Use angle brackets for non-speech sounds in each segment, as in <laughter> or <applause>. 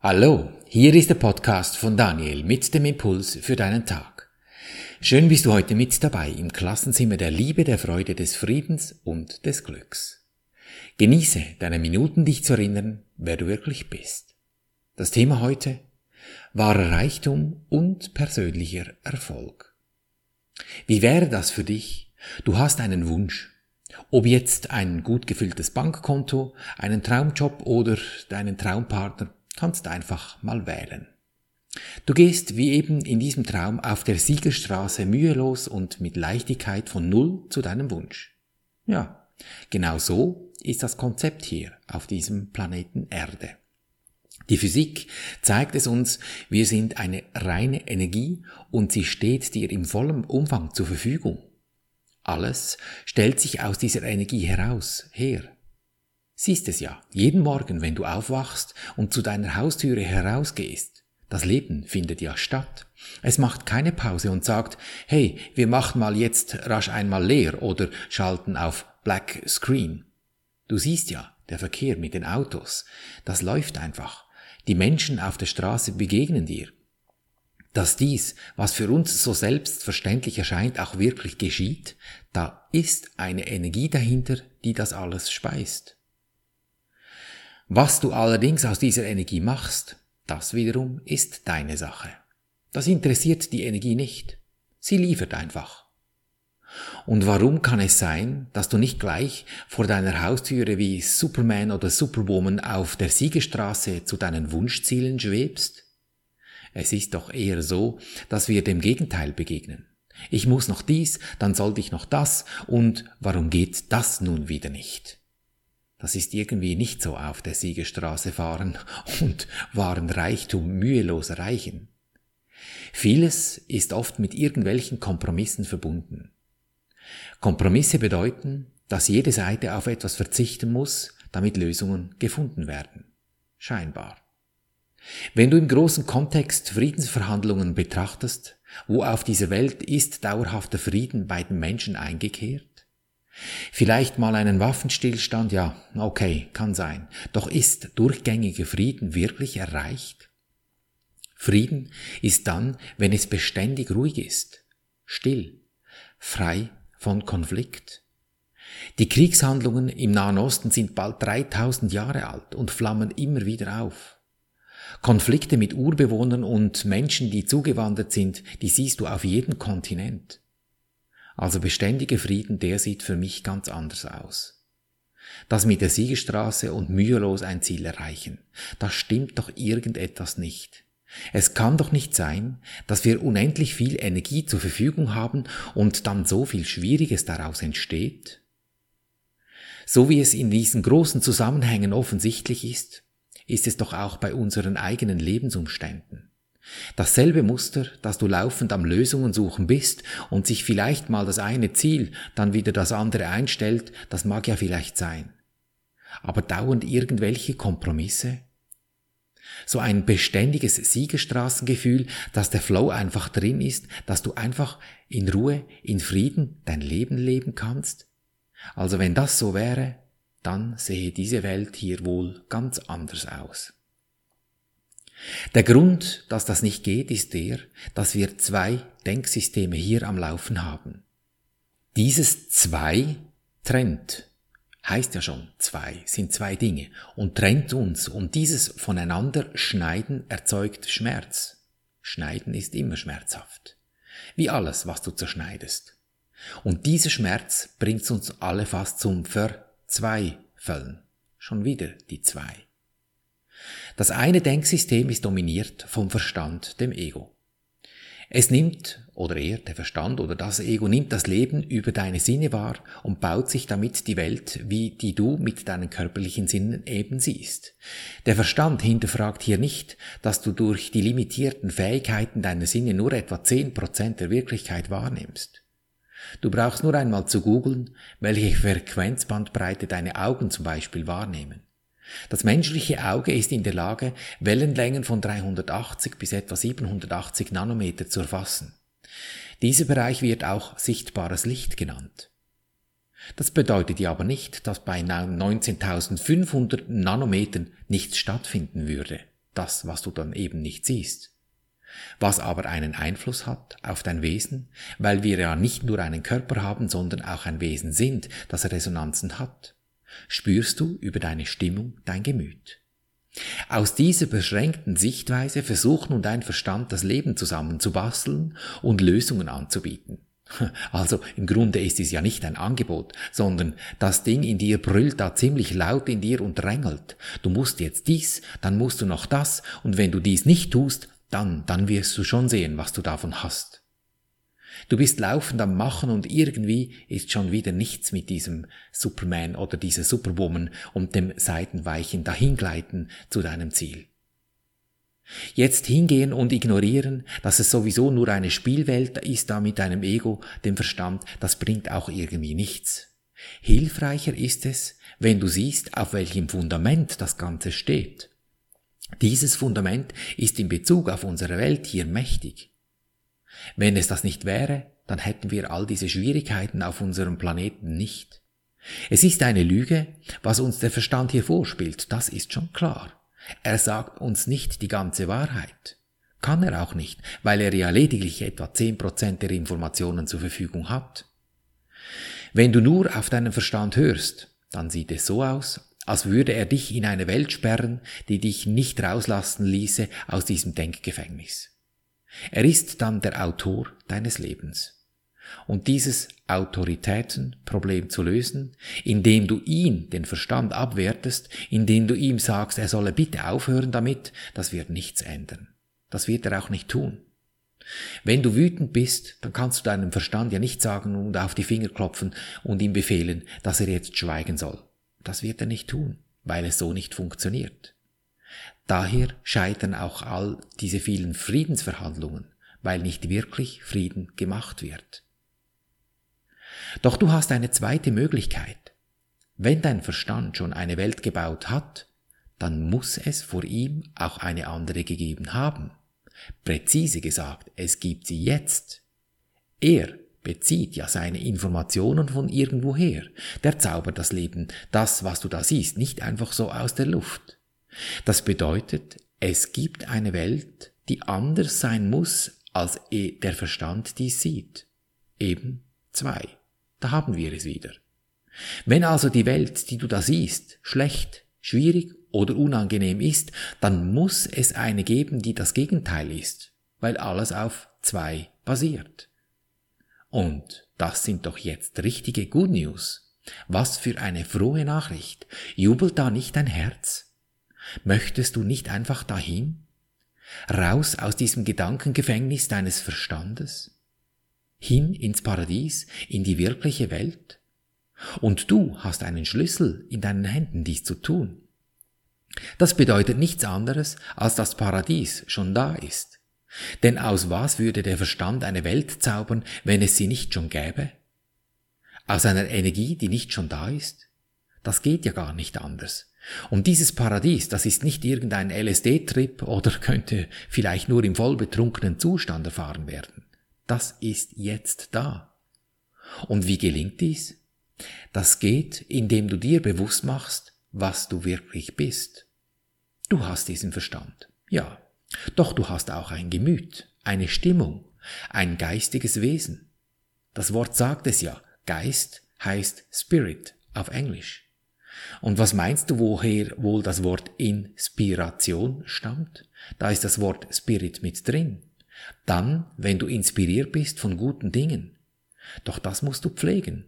Hallo, hier ist der Podcast von Daniel mit dem Impuls für deinen Tag. Schön bist du heute mit dabei im Klassenzimmer der Liebe, der Freude, des Friedens und des Glücks. Genieße deine Minuten, dich zu erinnern, wer du wirklich bist. Das Thema heute wahrer Reichtum und persönlicher Erfolg. Wie wäre das für dich? Du hast einen Wunsch. Ob jetzt ein gut gefülltes Bankkonto, einen Traumjob oder deinen Traumpartner kannst einfach mal wählen. Du gehst wie eben in diesem Traum auf der Siegerstraße mühelos und mit Leichtigkeit von Null zu deinem Wunsch. Ja, genau so ist das Konzept hier auf diesem Planeten Erde. Die Physik zeigt es uns, wir sind eine reine Energie und sie steht dir im vollen Umfang zur Verfügung. Alles stellt sich aus dieser Energie heraus, her. Siehst es ja, jeden Morgen, wenn du aufwachst und zu deiner Haustüre herausgehst. Das Leben findet ja statt. Es macht keine Pause und sagt, hey, wir machen mal jetzt rasch einmal leer oder schalten auf Black Screen. Du siehst ja, der Verkehr mit den Autos, das läuft einfach. Die Menschen auf der Straße begegnen dir. Dass dies, was für uns so selbstverständlich erscheint, auch wirklich geschieht, da ist eine Energie dahinter, die das alles speist. Was du allerdings aus dieser Energie machst, das wiederum ist deine Sache. Das interessiert die Energie nicht. Sie liefert einfach. Und warum kann es sein, dass du nicht gleich vor deiner Haustüre wie Superman oder Superwoman auf der Siegestraße zu deinen Wunschzielen schwebst? Es ist doch eher so, dass wir dem Gegenteil begegnen. Ich muss noch dies, dann sollte ich noch das, und warum geht das nun wieder nicht? Das ist irgendwie nicht so auf der Siegestraße fahren und wahren Reichtum mühelos erreichen. Vieles ist oft mit irgendwelchen Kompromissen verbunden. Kompromisse bedeuten, dass jede Seite auf etwas verzichten muss, damit Lösungen gefunden werden. Scheinbar. Wenn du im großen Kontext Friedensverhandlungen betrachtest, wo auf dieser Welt ist dauerhafter Frieden bei den Menschen eingekehrt? Vielleicht mal einen Waffenstillstand, ja, okay, kann sein. Doch ist durchgängiger Frieden wirklich erreicht? Frieden ist dann, wenn es beständig ruhig ist, still, frei von Konflikt. Die Kriegshandlungen im Nahen Osten sind bald 3000 Jahre alt und flammen immer wieder auf. Konflikte mit Urbewohnern und Menschen, die zugewandert sind, die siehst du auf jedem Kontinent. Also beständiger Frieden, der sieht für mich ganz anders aus. Das mit der Siegestraße und mühelos ein Ziel erreichen, da stimmt doch irgendetwas nicht. Es kann doch nicht sein, dass wir unendlich viel Energie zur Verfügung haben und dann so viel Schwieriges daraus entsteht. So wie es in diesen großen Zusammenhängen offensichtlich ist, ist es doch auch bei unseren eigenen Lebensumständen. Dasselbe Muster, dass du laufend am Lösungen suchen bist und sich vielleicht mal das eine Ziel, dann wieder das andere einstellt, das mag ja vielleicht sein. Aber dauernd irgendwelche Kompromisse? So ein beständiges Siegestraßengefühl, dass der Flow einfach drin ist, dass du einfach in Ruhe, in Frieden dein Leben leben kannst? Also wenn das so wäre, dann sehe diese Welt hier wohl ganz anders aus. Der Grund, dass das nicht geht, ist der, dass wir zwei Denksysteme hier am Laufen haben. Dieses zwei trennt, heißt ja schon zwei, sind zwei Dinge und trennt uns und dieses voneinander Schneiden erzeugt Schmerz. Schneiden ist immer schmerzhaft. Wie alles, was du zerschneidest. Und dieser Schmerz bringt uns alle fast zum Verzweifeln. Schon wieder die zwei. Das eine Denksystem ist dominiert vom Verstand, dem Ego. Es nimmt, oder er, der Verstand oder das Ego nimmt das Leben über deine Sinne wahr und baut sich damit die Welt, wie die du mit deinen körperlichen Sinnen eben siehst. Der Verstand hinterfragt hier nicht, dass du durch die limitierten Fähigkeiten deiner Sinne nur etwa 10% der Wirklichkeit wahrnimmst. Du brauchst nur einmal zu googeln, welche Frequenzbandbreite deine Augen zum Beispiel wahrnehmen. Das menschliche Auge ist in der Lage, Wellenlängen von 380 bis etwa 780 Nanometer zu erfassen. Dieser Bereich wird auch sichtbares Licht genannt. Das bedeutet ja aber nicht, dass bei 19.500 Nanometern nichts stattfinden würde. das, was du dann eben nicht siehst. Was aber einen Einfluss hat auf dein Wesen, weil wir ja nicht nur einen Körper haben, sondern auch ein Wesen sind, das Resonanzen hat, spürst du über deine Stimmung dein Gemüt. Aus dieser beschränkten Sichtweise versucht nun dein Verstand das Leben zusammenzubasteln und Lösungen anzubieten. <laughs> Also im Grunde ist es ja nicht ein Angebot, sondern das Ding in dir brüllt da ziemlich laut in dir und drängelt. Du musst jetzt dies, dann musst du noch das, und wenn du dies nicht tust, dann, dann wirst du schon sehen, was du davon hast. Du bist laufend am Machen und irgendwie ist schon wieder nichts mit diesem Superman oder dieser Superwoman und dem Seitenweichen dahingleiten zu deinem Ziel. Jetzt hingehen und ignorieren, dass es sowieso nur eine Spielwelt ist da mit deinem Ego, dem Verstand, das bringt auch irgendwie nichts. Hilfreicher ist es, wenn du siehst, auf welchem Fundament das Ganze steht. Dieses Fundament ist in Bezug auf unsere Welt hier mächtig. Wenn es das nicht wäre, dann hätten wir all diese Schwierigkeiten auf unserem Planeten nicht. Es ist eine Lüge, was uns der Verstand hier vorspielt, das ist schon klar. Er sagt uns nicht die ganze Wahrheit. Kann er auch nicht, weil er ja lediglich etwa zehn Prozent der Informationen zur Verfügung hat. Wenn du nur auf deinen Verstand hörst, dann sieht es so aus, als würde er dich in eine Welt sperren, die dich nicht rauslassen ließe aus diesem Denkgefängnis. Er ist dann der Autor deines Lebens. Und dieses Autoritätenproblem zu lösen, indem du ihn, den Verstand, abwertest, indem du ihm sagst, er solle bitte aufhören damit, das wird nichts ändern. Das wird er auch nicht tun. Wenn du wütend bist, dann kannst du deinem Verstand ja nicht sagen und auf die Finger klopfen und ihm befehlen, dass er jetzt schweigen soll. Das wird er nicht tun, weil es so nicht funktioniert. Daher scheitern auch all diese vielen Friedensverhandlungen, weil nicht wirklich Frieden gemacht wird. Doch du hast eine zweite Möglichkeit. Wenn dein Verstand schon eine Welt gebaut hat, dann muss es vor ihm auch eine andere gegeben haben. Präzise gesagt, es gibt sie jetzt. Er bezieht ja seine Informationen von irgendwoher. Der zaubert das Leben, das, was du da siehst, nicht einfach so aus der Luft. Das bedeutet, es gibt eine Welt, die anders sein muss, als der Verstand dies sieht. Eben zwei. Da haben wir es wieder. Wenn also die Welt, die du da siehst, schlecht, schwierig oder unangenehm ist, dann muss es eine geben, die das Gegenteil ist, weil alles auf zwei basiert. Und das sind doch jetzt richtige Good News. Was für eine frohe Nachricht. Jubelt da nicht dein Herz? Möchtest du nicht einfach dahin? Raus aus diesem Gedankengefängnis deines Verstandes? hin ins Paradies, in die wirkliche Welt. Und du hast einen Schlüssel in deinen Händen, dies zu tun. Das bedeutet nichts anderes, als das Paradies schon da ist. Denn aus was würde der Verstand eine Welt zaubern, wenn es sie nicht schon gäbe? Aus einer Energie, die nicht schon da ist? Das geht ja gar nicht anders. Und dieses Paradies, das ist nicht irgendein LSD-Trip oder <laughs> könnte vielleicht nur im vollbetrunkenen Zustand erfahren werden. Das ist jetzt da. Und wie gelingt dies? Das geht, indem du dir bewusst machst, was du wirklich bist. Du hast diesen Verstand, ja. Doch du hast auch ein Gemüt, eine Stimmung, ein geistiges Wesen. Das Wort sagt es ja. Geist heißt Spirit auf Englisch. Und was meinst du, woher wohl das Wort Inspiration stammt? Da ist das Wort Spirit mit drin. Dann, wenn du inspiriert bist von guten Dingen. Doch das musst du pflegen.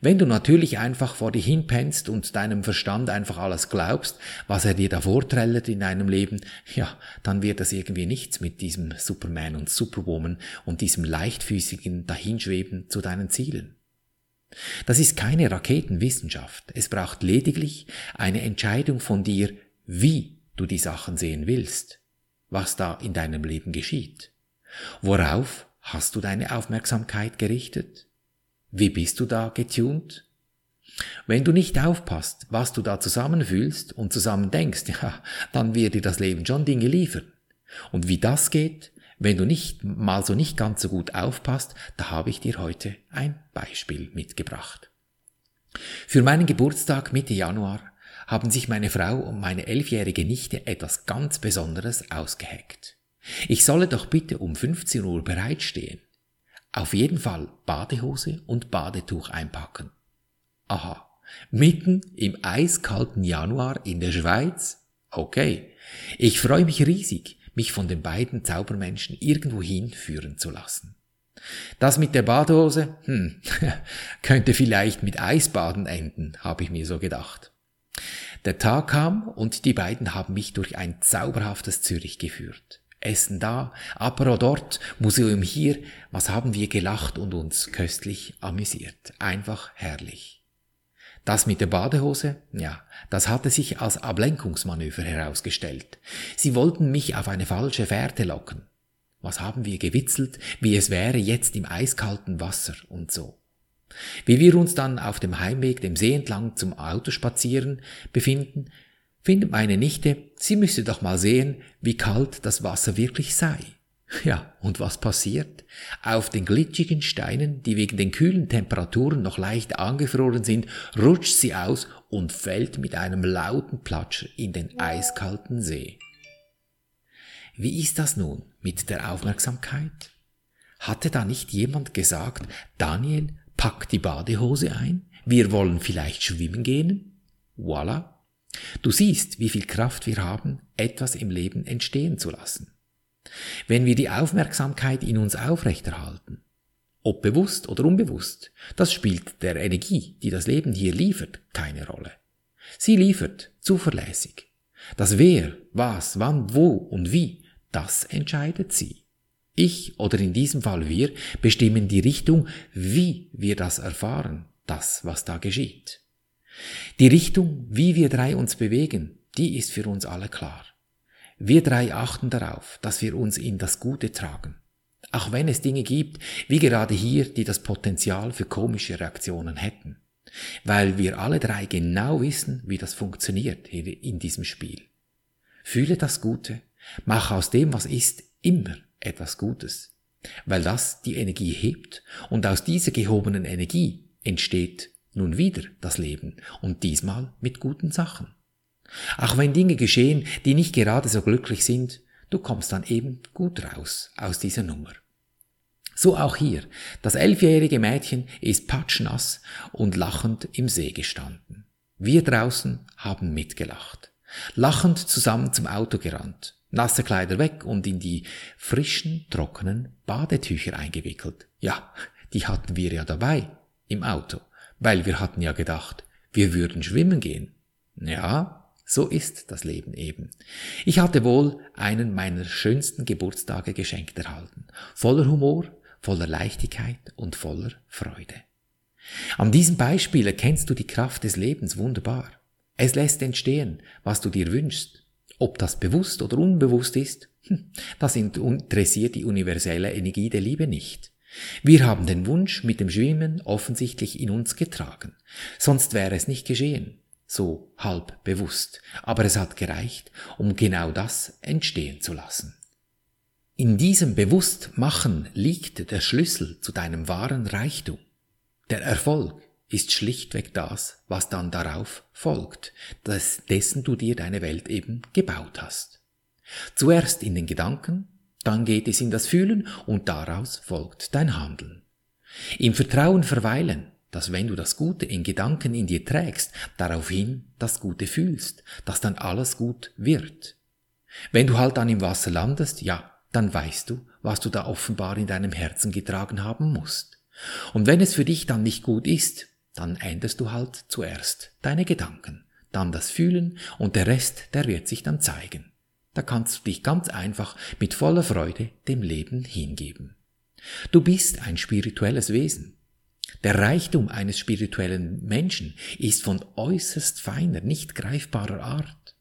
Wenn du natürlich einfach vor dir hinpennst und deinem Verstand einfach alles glaubst, was er dir da vortrellet in deinem Leben, ja, dann wird das irgendwie nichts mit diesem Superman und Superwoman und diesem leichtfüßigen Dahinschweben zu deinen Zielen. Das ist keine Raketenwissenschaft. Es braucht lediglich eine Entscheidung von dir, wie du die Sachen sehen willst, was da in deinem Leben geschieht. Worauf hast du deine Aufmerksamkeit gerichtet? Wie bist du da getunt? Wenn du nicht aufpasst, was du da zusammenfühlst und zusammen denkst, <laughs> ja, dann wird dir das Leben schon Dinge liefern. Und wie das geht, wenn du nicht mal so nicht ganz so gut aufpasst, da habe ich dir heute ein Beispiel mitgebracht. Für meinen Geburtstag Mitte Januar haben sich meine Frau und meine elfjährige Nichte etwas ganz Besonderes ausgeheckt. Ich solle doch bitte um 15 Uhr bereitstehen. Auf jeden Fall Badehose und Badetuch einpacken. Aha, mitten im eiskalten Januar in der Schweiz? Okay, ich freue mich riesig, mich von den beiden Zaubermenschen irgendwo hinführen zu lassen. Das mit der Badehose, hm, <laughs> könnte vielleicht mit Eisbaden enden, habe ich mir so gedacht. Der Tag kam und die beiden haben mich durch ein zauberhaftes Zürich geführt. Essen da, Apero dort, Museum hier, was haben wir gelacht und uns köstlich amüsiert. Einfach herrlich. Das mit der Badehose, ja, das hatte sich als Ablenkungsmanöver herausgestellt. Sie wollten mich auf eine falsche Fährte locken. Was haben wir gewitzelt, wie es wäre jetzt im eiskalten Wasser und so. Wie wir uns dann auf dem Heimweg dem See entlang zum Autospazieren befinden, findet meine Nichte, sie müsse doch mal sehen, wie kalt das Wasser wirklich sei. Ja, und was passiert? Auf den glitschigen Steinen, die wegen den kühlen Temperaturen noch leicht angefroren sind, rutscht sie aus und fällt mit einem lauten Platsch in den eiskalten See. Wie ist das nun mit der Aufmerksamkeit? Hatte da nicht jemand gesagt, Daniel, pack die Badehose ein, wir wollen vielleicht schwimmen gehen? Voilà, Du siehst, wie viel Kraft wir haben, etwas im Leben entstehen zu lassen. Wenn wir die Aufmerksamkeit in uns aufrechterhalten, ob bewusst oder unbewusst, das spielt der Energie, die das Leben hier liefert, keine Rolle. Sie liefert zuverlässig. Das Wer, was, wann, wo und wie, das entscheidet sie. Ich oder in diesem Fall wir bestimmen die Richtung, wie wir das erfahren, das, was da geschieht. Die Richtung, wie wir drei uns bewegen, die ist für uns alle klar. Wir drei achten darauf, dass wir uns in das Gute tragen. Auch wenn es Dinge gibt, wie gerade hier, die das Potenzial für komische Reaktionen hätten. Weil wir alle drei genau wissen, wie das funktioniert in diesem Spiel. Fühle das Gute, mach aus dem, was ist, immer etwas Gutes. Weil das die Energie hebt und aus dieser gehobenen Energie entsteht nun wieder das Leben und diesmal mit guten Sachen. Auch wenn Dinge geschehen, die nicht gerade so glücklich sind, du kommst dann eben gut raus aus dieser Nummer. So auch hier. Das elfjährige Mädchen ist patschnass und lachend im See gestanden. Wir draußen haben mitgelacht. Lachend zusammen zum Auto gerannt. Nasse Kleider weg und in die frischen, trockenen Badetücher eingewickelt. Ja, die hatten wir ja dabei im Auto weil wir hatten ja gedacht, wir würden schwimmen gehen. Ja, so ist das Leben eben. Ich hatte wohl einen meiner schönsten Geburtstage geschenkt erhalten, voller Humor, voller Leichtigkeit und voller Freude. An diesem Beispiel erkennst du die Kraft des Lebens wunderbar. Es lässt entstehen, was du dir wünschst. Ob das bewusst oder unbewusst ist, hm, das interessiert die universelle Energie der Liebe nicht. Wir haben den Wunsch mit dem Schwimmen offensichtlich in uns getragen, sonst wäre es nicht geschehen, so halb bewusst, aber es hat gereicht, um genau das entstehen zu lassen. In diesem Bewusstmachen liegt der Schlüssel zu deinem wahren Reichtum. Der Erfolg ist schlichtweg das, was dann darauf folgt, dessen du dir deine Welt eben gebaut hast. Zuerst in den Gedanken, dann geht es in das Fühlen und daraus folgt dein Handeln. Im Vertrauen verweilen, dass wenn du das Gute in Gedanken in dir trägst, daraufhin das Gute fühlst, dass dann alles gut wird. Wenn du halt dann im Wasser landest, ja, dann weißt du, was du da offenbar in deinem Herzen getragen haben musst. Und wenn es für dich dann nicht gut ist, dann änderst du halt zuerst deine Gedanken, dann das Fühlen und der Rest, der wird sich dann zeigen. Da kannst du dich ganz einfach mit voller Freude dem Leben hingeben. Du bist ein spirituelles Wesen. Der Reichtum eines spirituellen Menschen ist von äußerst feiner, nicht greifbarer Art.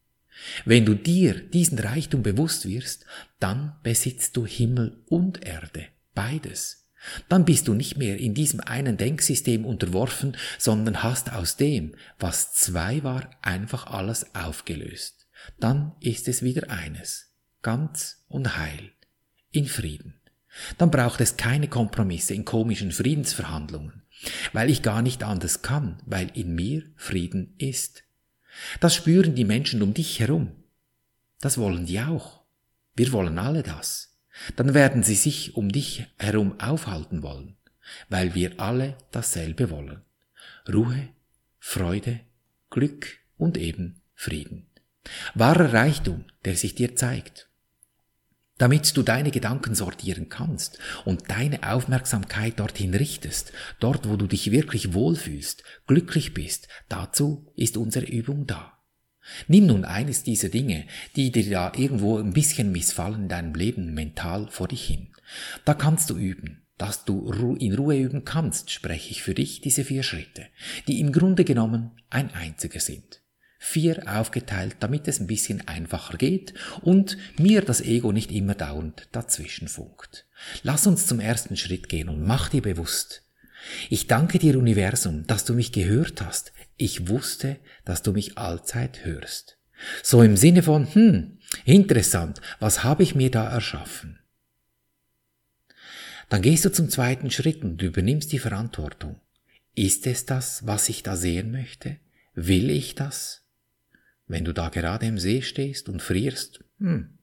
Wenn du dir diesen Reichtum bewusst wirst, dann besitzt du Himmel und Erde, beides. Dann bist du nicht mehr in diesem einen Denksystem unterworfen, sondern hast aus dem, was zwei war, einfach alles aufgelöst dann ist es wieder eines, ganz und heil, in Frieden. Dann braucht es keine Kompromisse in komischen Friedensverhandlungen, weil ich gar nicht anders kann, weil in mir Frieden ist. Das spüren die Menschen um dich herum. Das wollen die auch. Wir wollen alle das. Dann werden sie sich um dich herum aufhalten wollen, weil wir alle dasselbe wollen. Ruhe, Freude, Glück und eben Frieden. Wahrer Reichtum, der sich dir zeigt. Damit du deine Gedanken sortieren kannst und deine Aufmerksamkeit dorthin richtest, dort wo du dich wirklich wohlfühlst, glücklich bist, dazu ist unsere Übung da. Nimm nun eines dieser Dinge, die dir da irgendwo ein bisschen missfallen in deinem Leben mental vor dich hin. Da kannst du üben, dass du in Ruhe üben kannst, spreche ich für dich diese vier Schritte, die im Grunde genommen ein einziger sind vier aufgeteilt, damit es ein bisschen einfacher geht und mir das Ego nicht immer dauernd dazwischen funkt. Lass uns zum ersten Schritt gehen und mach dir bewusst. Ich danke dir, Universum, dass du mich gehört hast. Ich wusste, dass du mich allzeit hörst. So im Sinne von, hm, interessant, was habe ich mir da erschaffen? Dann gehst du zum zweiten Schritt und übernimmst die Verantwortung. Ist es das, was ich da sehen möchte? Will ich das? Wenn du da gerade im See stehst und frierst, hm,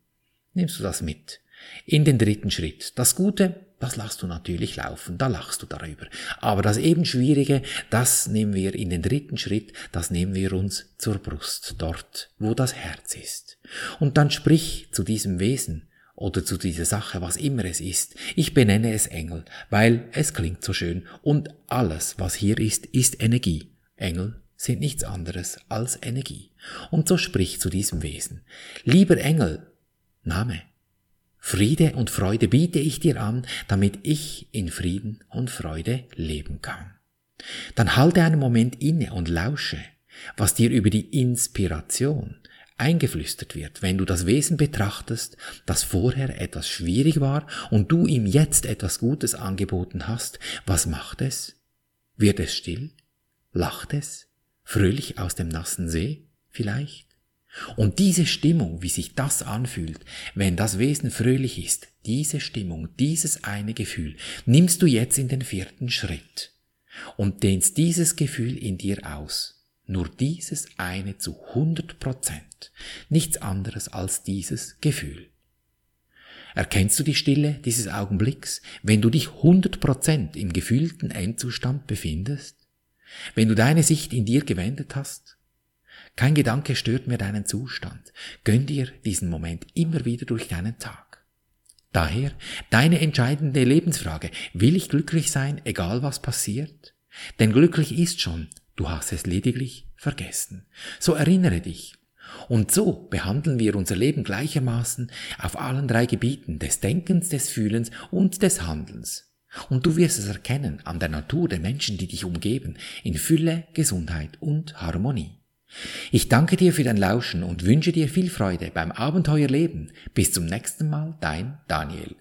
nimmst du das mit. In den dritten Schritt. Das Gute, das lässt du natürlich laufen, da lachst du darüber. Aber das eben Schwierige, das nehmen wir in den dritten Schritt, das nehmen wir uns zur Brust, dort, wo das Herz ist. Und dann sprich zu diesem Wesen oder zu dieser Sache, was immer es ist. Ich benenne es Engel, weil es klingt so schön und alles, was hier ist, ist Energie. Engel sind nichts anderes als Energie. Und so sprich zu diesem Wesen. Lieber Engel, Name, Friede und Freude biete ich dir an, damit ich in Frieden und Freude leben kann. Dann halte einen Moment inne und lausche, was dir über die Inspiration eingeflüstert wird, wenn du das Wesen betrachtest, das vorher etwas schwierig war und du ihm jetzt etwas Gutes angeboten hast, was macht es? Wird es still? Lacht es? Fröhlich aus dem nassen See vielleicht? Und diese Stimmung, wie sich das anfühlt, wenn das Wesen fröhlich ist, diese Stimmung, dieses eine Gefühl, nimmst du jetzt in den vierten Schritt und dehnst dieses Gefühl in dir aus. Nur dieses eine zu 100 Prozent. Nichts anderes als dieses Gefühl. Erkennst du die Stille dieses Augenblicks, wenn du dich 100 Prozent im gefühlten Endzustand befindest? Wenn du deine Sicht in dir gewendet hast, kein Gedanke stört mehr deinen Zustand. Gönn dir diesen Moment immer wieder durch deinen Tag. Daher deine entscheidende Lebensfrage, will ich glücklich sein, egal was passiert? Denn glücklich ist schon, du hast es lediglich vergessen. So erinnere dich. Und so behandeln wir unser Leben gleichermaßen auf allen drei Gebieten des Denkens, des Fühlens und des Handelns. Und du wirst es erkennen an der Natur der Menschen, die dich umgeben, in Fülle, Gesundheit und Harmonie. Ich danke dir für dein Lauschen und wünsche dir viel Freude beim Abenteuerleben. Bis zum nächsten Mal, dein Daniel.